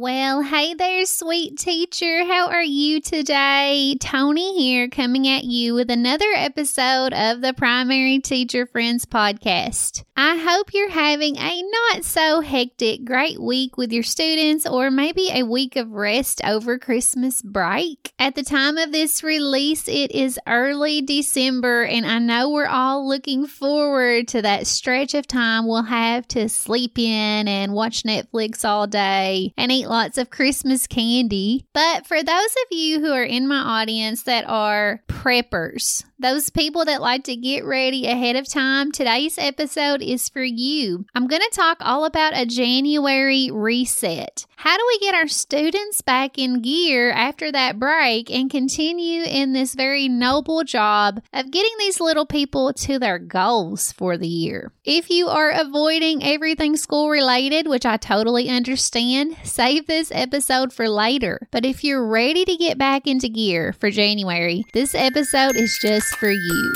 Well, hey there, sweet teacher. How are you today? Tony here, coming at you with another episode of the Primary Teacher Friends podcast. I hope you're having a not so hectic, great week with your students, or maybe a week of rest over Christmas break. At the time of this release, it is early December, and I know we're all looking forward to that stretch of time we'll have to sleep in and watch Netflix all day and eat lots of Christmas candy. But for those of you who are in my audience that are preppers, those people that like to get ready ahead of time, today's episode is for you. I'm going to talk all about a January reset. How do we get our students back in gear after that break and continue in this very noble job of getting these little people to their goals for the year? If you are avoiding everything school related, which I totally understand, save this episode for later. But if you're ready to get back into gear for January, this episode is just for you.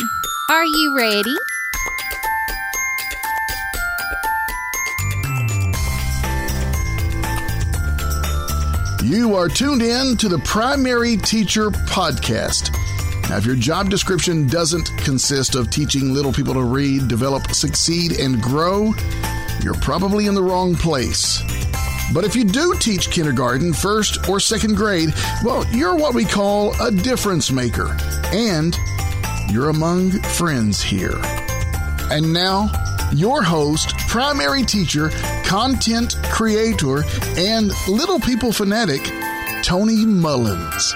Are you ready? You are tuned in to the Primary Teacher Podcast. Now, if your job description doesn't consist of teaching little people to read, develop, succeed, and grow, you're probably in the wrong place. But if you do teach kindergarten, first, or second grade, well, you're what we call a difference maker. And you're among friends here. And now, your host, primary teacher, content creator, and little people fanatic, Tony Mullins.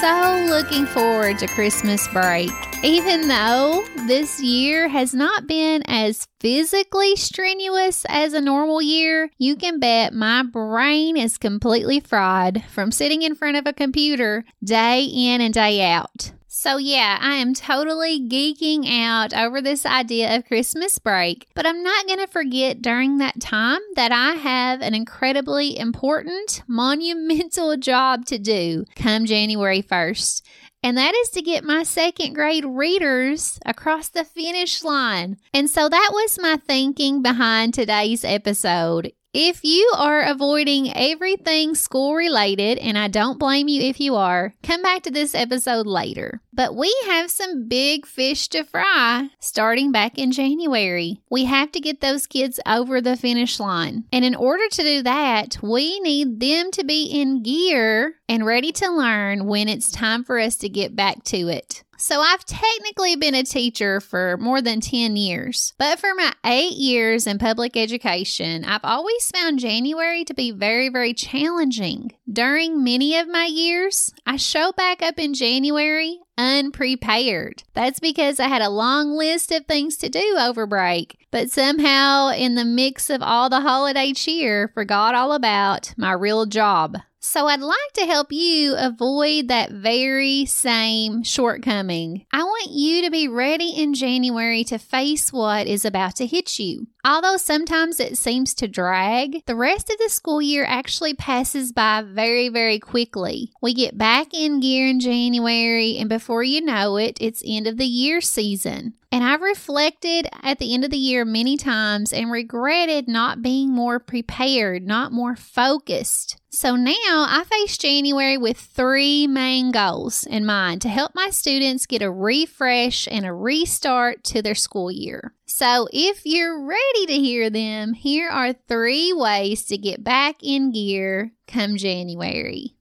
So looking forward to Christmas break. Even though this year has not been as physically strenuous as a normal year, you can bet my brain is completely fried from sitting in front of a computer day in and day out. So, yeah, I am totally geeking out over this idea of Christmas break, but I'm not going to forget during that time that I have an incredibly important, monumental job to do come January 1st. And that is to get my second grade readers across the finish line. And so that was my thinking behind today's episode. If you are avoiding everything school related, and I don't blame you if you are, come back to this episode later. But we have some big fish to fry starting back in January. We have to get those kids over the finish line. And in order to do that, we need them to be in gear and ready to learn when it's time for us to get back to it. So I've technically been a teacher for more than 10 years, but for my eight years in public education, I've always found January to be very, very challenging. During many of my years, I show back up in January unprepared. That's because I had a long list of things to do over break, but somehow in the mix of all the holiday cheer, forgot all about my real job. So I'd like to help you avoid that very same shortcoming. I want you to be ready in January to face what is about to hit you. Although sometimes it seems to drag, the rest of the school year actually passes by very, very quickly. We get back in gear in January, and before you know it, it's end of the year season. And I've reflected at the end of the year many times and regretted not being more prepared, not more focused. So now I face January with three main goals in mind to help my students get a refresh and a restart to their school year. So if you're ready to hear them, here are three ways to get back in gear come January.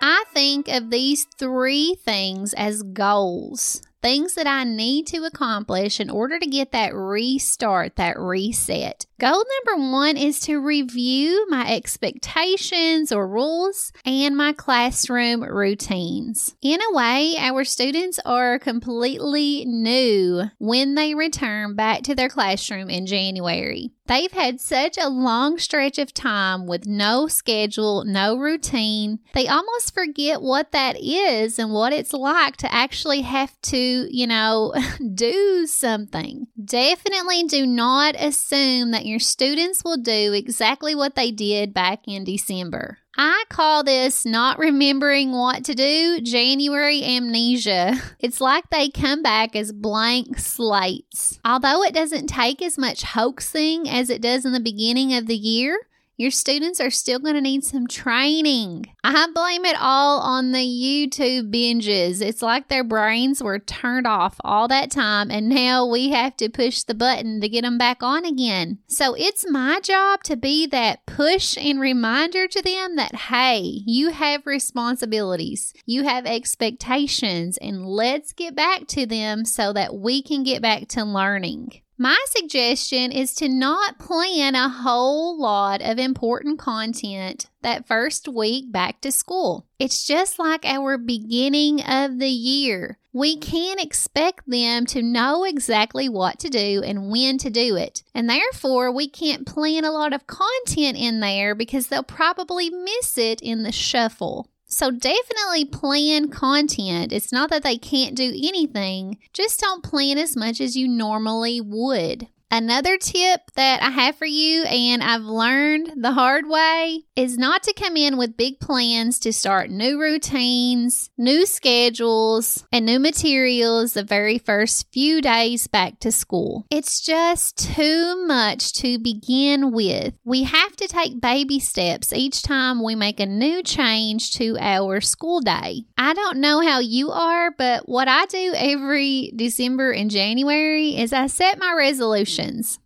I think of these three things as goals, things that I need to accomplish in order to get that restart, that reset. Goal number one is to review my expectations or rules and my classroom routines. In a way, our students are completely new when they return back to their classroom in January. They've had such a long stretch of time with no schedule, no routine. They almost forget what that is and what it's like to actually have to, you know, do something. Definitely do not assume that your students will do exactly what they did back in December. I call this not remembering what to do January amnesia. It's like they come back as blank slates. Although it doesn't take as much hoaxing as it does in the beginning of the year, your students are still going to need some training. I blame it all on the YouTube binges. It's like their brains were turned off all that time, and now we have to push the button to get them back on again. So it's my job to be that push and reminder to them that, hey, you have responsibilities, you have expectations, and let's get back to them so that we can get back to learning. My suggestion is to not plan a whole lot of important content that first week back to school. It's just like our beginning of the year. We can't expect them to know exactly what to do and when to do it. And therefore, we can't plan a lot of content in there because they'll probably miss it in the shuffle. So definitely plan content. It's not that they can't do anything, just don't plan as much as you normally would. Another tip that I have for you, and I've learned the hard way, is not to come in with big plans to start new routines, new schedules, and new materials the very first few days back to school. It's just too much to begin with. We have to take baby steps each time we make a new change to our school day. I don't know how you are, but what I do every December and January is I set my resolution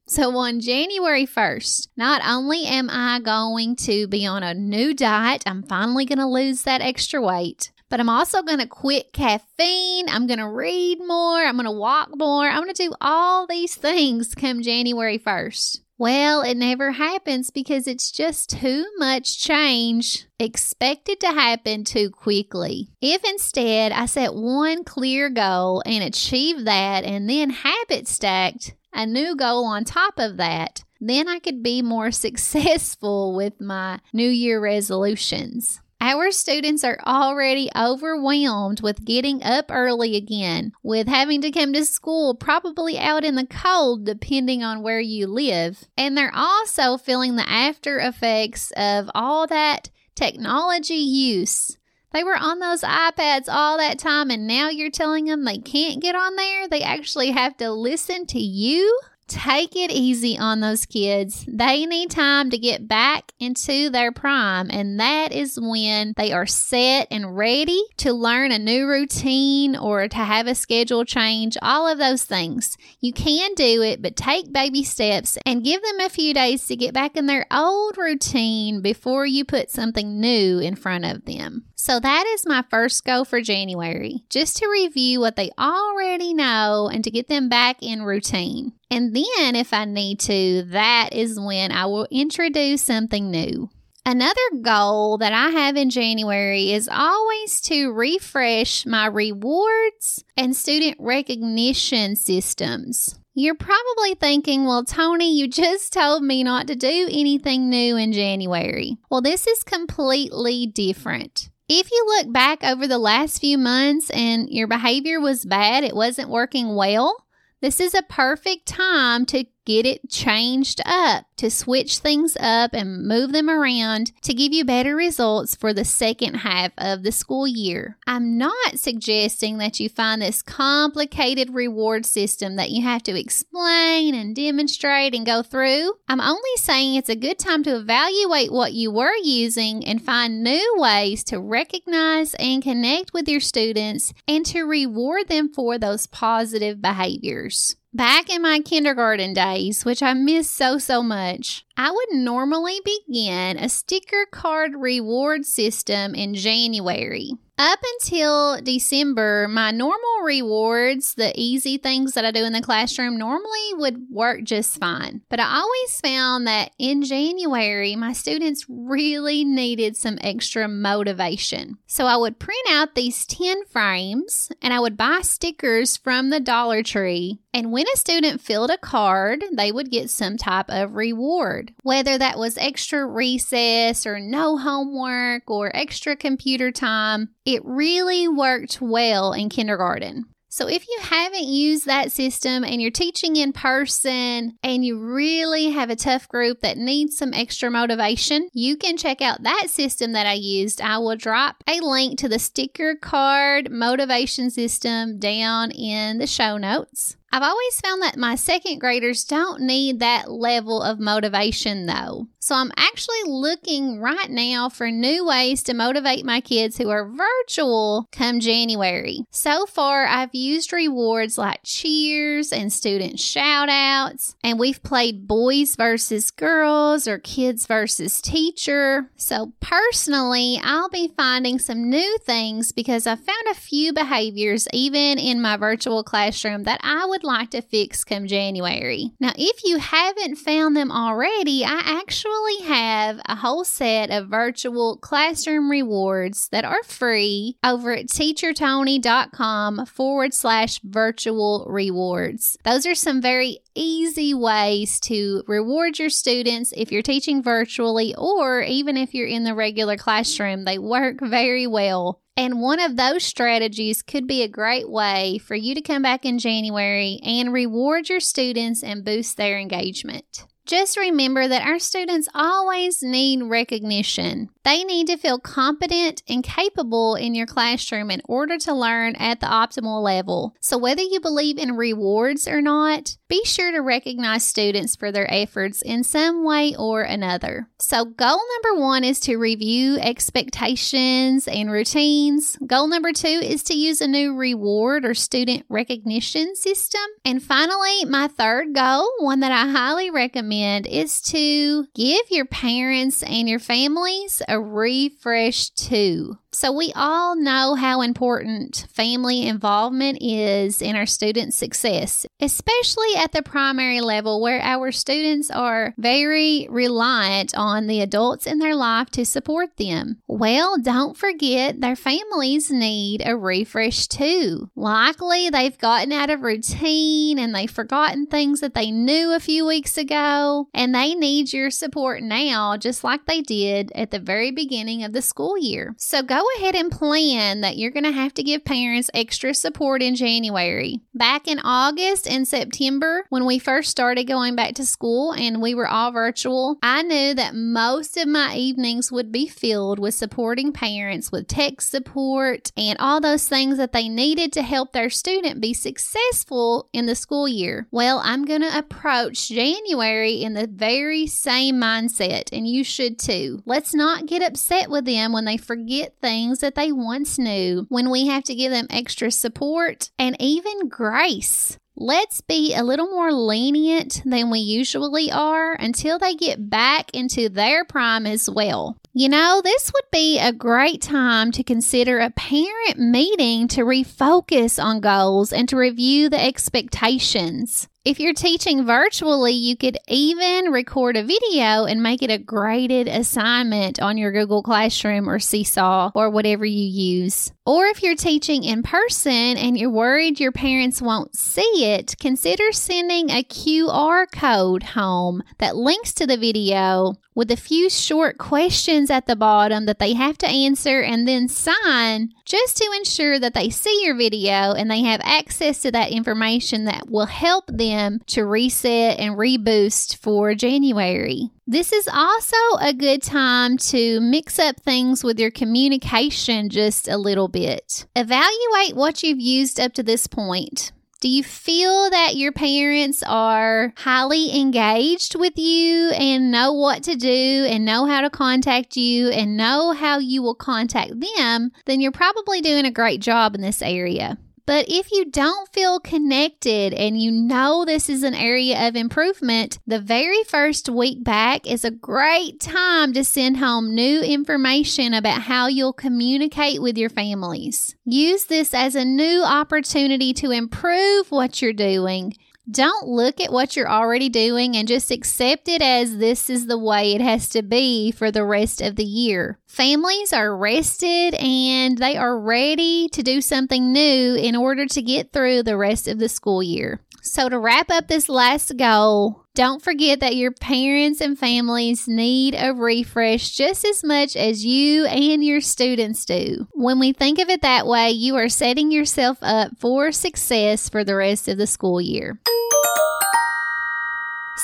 so on January 1st, not only am I going to be on a new diet, I'm finally going to lose that extra weight, but I'm also going to quit caffeine. I'm going to read more. I'm going to walk more. I'm going to do all these things come January 1st. Well, it never happens because it's just too much change expected to happen too quickly. If instead I set one clear goal and achieve that and then habit stacked, a new goal on top of that, then I could be more successful with my New Year resolutions. Our students are already overwhelmed with getting up early again, with having to come to school probably out in the cold depending on where you live. And they're also feeling the after effects of all that technology use. They were on those iPads all that time, and now you're telling them they can't get on there? They actually have to listen to you? Take it easy on those kids. They need time to get back into their prime, and that is when they are set and ready to learn a new routine or to have a schedule change, all of those things. You can do it, but take baby steps and give them a few days to get back in their old routine before you put something new in front of them. So that is my first go for January, just to review what they already know and to get them back in routine. And then, if I need to, that is when I will introduce something new. Another goal that I have in January is always to refresh my rewards and student recognition systems. You're probably thinking, well, Tony, you just told me not to do anything new in January. Well, this is completely different. If you look back over the last few months and your behavior was bad, it wasn't working well, this is a perfect time to get it changed up, to switch things up and move them around to give you better results for the second half of the school year. I'm not suggesting that you find this complicated reward system that you have to explain and demonstrate and go through. I'm only saying it's a good time to evaluate what you were using and find new ways to recognize and connect with your students and to reward them for those positive behaviors. Back in my kindergarten days, which I miss so, so much, I would normally begin a sticker card reward system in January. Up until December, my normal rewards, the easy things that I do in the classroom, normally would work just fine. But I always found that in January, my students really needed some extra motivation. So I would print out these 10 frames and I would buy stickers from the Dollar Tree. And when a student filled a card, they would get some type of reward, whether that was extra recess or no homework or extra computer time. It really worked well in kindergarten. So if you haven't used that system and you're teaching in person and you really have a tough group that needs some extra motivation, you can check out that system that I used. I will drop a link to the sticker card motivation system down in the show notes. I've always found that my second graders don't need that level of motivation though. So I'm actually looking right now for new ways to motivate my kids who are virtual come January. So far, I've used rewards like cheers and student shout outs, and we've played boys versus girls or kids versus teacher. So personally, I'll be finding some new things because I found a few behaviors even in my virtual classroom that I would like to fix come January. Now, if you haven't found them already, I actually have a whole set of virtual classroom rewards that are free over at teachertony.com forward slash virtual rewards. Those are some very easy ways to reward your students if you're teaching virtually or even if you're in the regular classroom. They work very well. And one of those strategies could be a great way for you to come back in January and reward your students and boost their engagement. Just remember that our students always need recognition. They need to feel competent and capable in your classroom in order to learn at the optimal level. So, whether you believe in rewards or not, be sure to recognize students for their efforts in some way or another. So, goal number one is to review expectations and routines. Goal number two is to use a new reward or student recognition system. And finally, my third goal, one that I highly recommend, is to give your parents and your families a refresh too. So, we all know how important family involvement is in our students' success, especially at the primary level where our students are very reliant on the adults in their life to support them. Well, don't forget their families need a refresh too. Likely they've gotten out of routine and they've forgotten things that they knew a few weeks ago, and they need your support now, just like they did at the very beginning of the school year. So, go ahead and plan that you're going to have to give parents extra support in January. Back in August and September, when we first started going back to school and we were all virtual, I knew that most of my evenings would be filled with supporting parents with tech support and all those things that they needed to help their student be successful in the school year. Well, I'm going to approach January in the very same mindset, and you should too. Let's not get upset with them when they forget things that they once knew, when we have to give them extra support and even grace. Let's be a little more lenient than we usually are until they get back into their prime as well. You know, this would be a great time to consider a parent meeting to refocus on goals and to review the expectations. If you're teaching virtually, you could even record a video and make it a graded assignment on your Google Classroom or Seesaw or whatever you use. Or if you're teaching in person and you're worried your parents won't see it, consider sending a QR code home that links to the video with a few short questions at the bottom that they have to answer and then sign just to ensure that they see your video and they have access to that information that will help them to reset and reboost for January. This is also a good time to mix up things with your communication just a little bit. Evaluate what you've used up to this point. Do you feel that your parents are highly engaged with you and know what to do and know how to contact you and know how you will contact them? Then you're probably doing a great job in this area. But if you don't feel connected and you know this is an area of improvement, the very first week back is a great time to send home new information about how you'll communicate with your families. Use this as a new opportunity to improve what you're doing don't look at what you're already doing and just accept it as this is the way it has to be for the rest of the year. Families are rested and they are ready to do something new in order to get through the rest of the school year. So, to wrap up this last goal, don't forget that your parents and families need a refresh just as much as you and your students do. When we think of it that way, you are setting yourself up for success for the rest of the school year.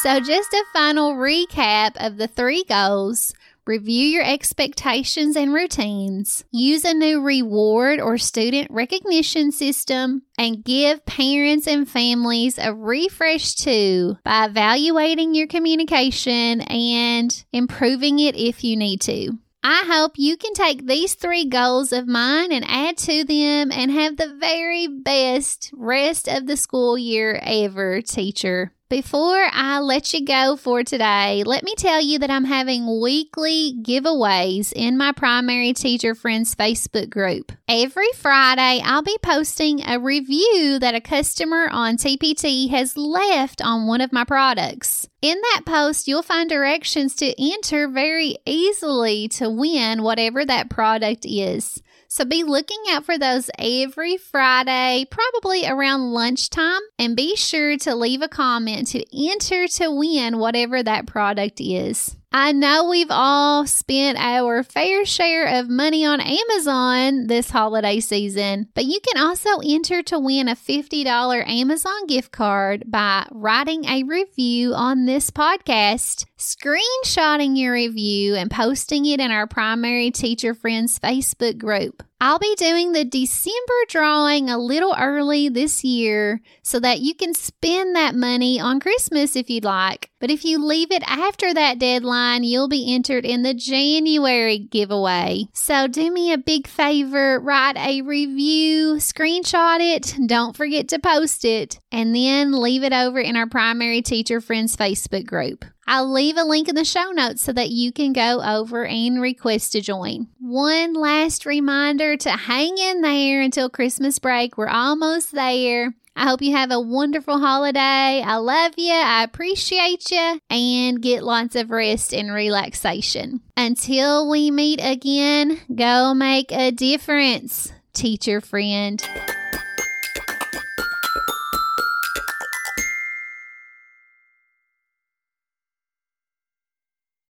So, just a final recap of the three goals. Review your expectations and routines. Use a new reward or student recognition system and give parents and families a refresh too by evaluating your communication and improving it if you need to. I hope you can take these three goals of mine and add to them and have the very best rest of the school year ever, teacher. Before I let you go for today, let me tell you that I'm having weekly giveaways in my primary teacher friends Facebook group. Every Friday, I'll be posting a review that a customer on TPT has left on one of my products. In that post, you'll find directions to enter very easily to win whatever that product is. So be looking out for those every Friday, probably around lunchtime, and be sure to leave a comment to enter to win whatever that product is. I know we've all spent our fair share of money on Amazon this holiday season, but you can also enter to win a $50 Amazon gift card by writing a review on this podcast, screenshotting your review, and posting it in our primary teacher friends Facebook group. I'll be doing the December drawing a little early this year so that you can spend that money on Christmas if you'd like. But if you leave it after that deadline, you'll be entered in the January giveaway. So do me a big favor, write a review, screenshot it, don't forget to post it, and then leave it over in our primary teacher friends Facebook group. I'll leave a link in the show notes so that you can go over and request to join. One last reminder to hang in there until Christmas break. We're almost there. I hope you have a wonderful holiday. I love you. I appreciate you. And get lots of rest and relaxation. Until we meet again, go make a difference, teacher friend.